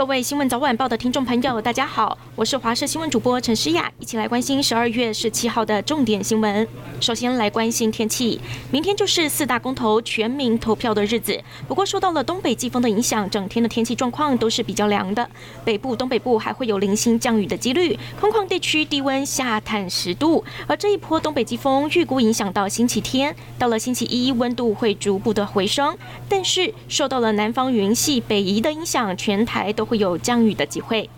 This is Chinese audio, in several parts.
各位新闻早晚报的听众朋友，大家好，我是华视新闻主播陈诗雅，一起来关心十二月十七号的重点新闻。首先来关心天气，明天就是四大公投全民投票的日子。不过受到了东北季风的影响，整天的天气状况都是比较凉的，北部、东北部还会有零星降雨的几率，空旷地区低温下探十度。而这一波东北季风预估影响到星期天，到了星期一温度会逐步的回升，但是受到了南方云系北移的影响，全台都会有降雨的机会。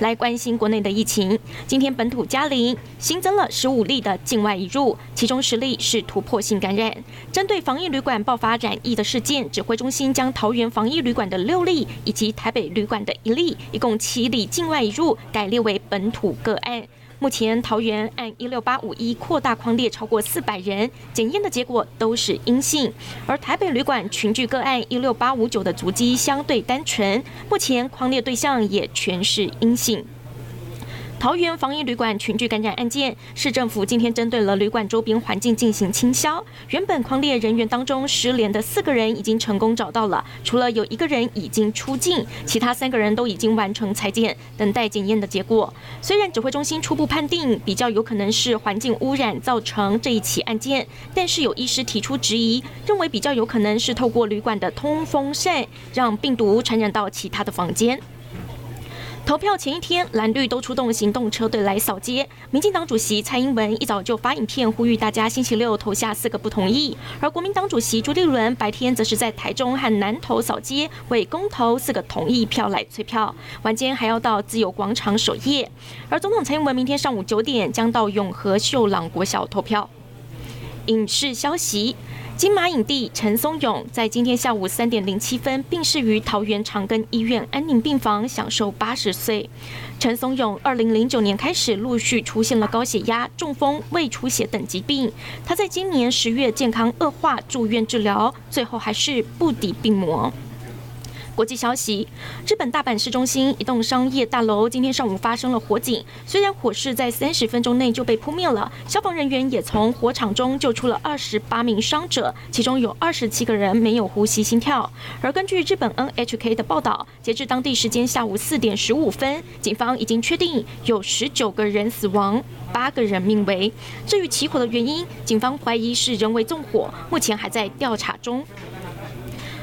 来关心国内的疫情，今天本土加零，新增了十五例的境外移入，其中十例是突破性感染。针对防疫旅馆爆发染疫的事件，指挥中心将桃园防疫旅馆的六例以及台北旅馆的一例，一共七例境外移入，改列为本土个案。目前桃园按一六八五一扩大框列超过四百人，检验的结果都是阴性，而台北旅馆群聚个案一六八五九的足迹相对单纯，目前框列对象也全是阴性。桃园防疫旅馆群聚感染案件，市政府今天针对了旅馆周边环境进行清消。原本匡列人员当中失联的四个人已经成功找到了，除了有一个人已经出境，其他三个人都已经完成采检，等待检验的结果。虽然指挥中心初步判定比较有可能是环境污染造成这一起案件，但是有医师提出质疑，认为比较有可能是透过旅馆的通风扇让病毒传染到其他的房间。投票前一天，蓝绿都出动行动车队来扫街。民进党主席蔡英文一早就发影片呼吁大家星期六投下四个不同意，而国民党主席朱立伦白天则是在台中和南投扫街，为公投四个同意票来催票。晚间还要到自由广场守夜。而总统蔡英文明天上午九点将到永和秀朗国小投票。影视消息。金马影帝陈松勇在今天下午三点零七分病逝于桃园长庚医院安宁病房，享受八十岁。陈松勇二零零九年开始陆续出现了高血压、中风、胃出血等疾病，他在今年十月健康恶化住院治疗，最后还是不敌病魔。国际消息：日本大阪市中心一栋商业大楼今天上午发生了火警，虽然火势在三十分钟内就被扑灭了，消防人员也从火场中救出了二十八名伤者，其中有二十七个人没有呼吸心跳。而根据日本 NHK 的报道，截至当地时间下午四点十五分，警方已经确定有十九个人死亡，八个人命危。至于起火的原因，警方怀疑是人为纵火，目前还在调查中。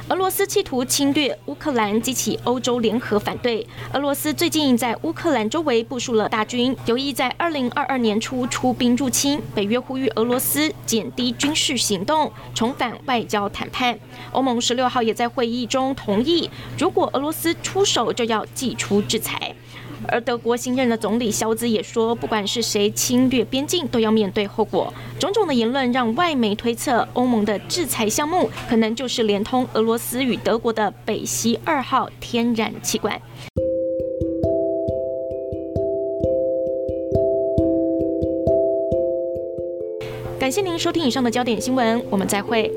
俄罗斯企图侵略乌克兰，激起欧洲联合反对。俄罗斯最近在乌克兰周围部署了大军，有意在二零二二年初出兵入侵。北约呼吁俄罗斯减低军事行动，重返外交谈判。欧盟十六号也在会议中同意，如果俄罗斯出手，就要祭出制裁。而德国新任的总理肖兹也说，不管是谁侵略边境，都要面对后果。种种的言论让外媒推测，欧盟的制裁项目可能就是连通俄罗斯与德国的北溪二号天然气管。感谢您收听以上的焦点新闻，我们再会。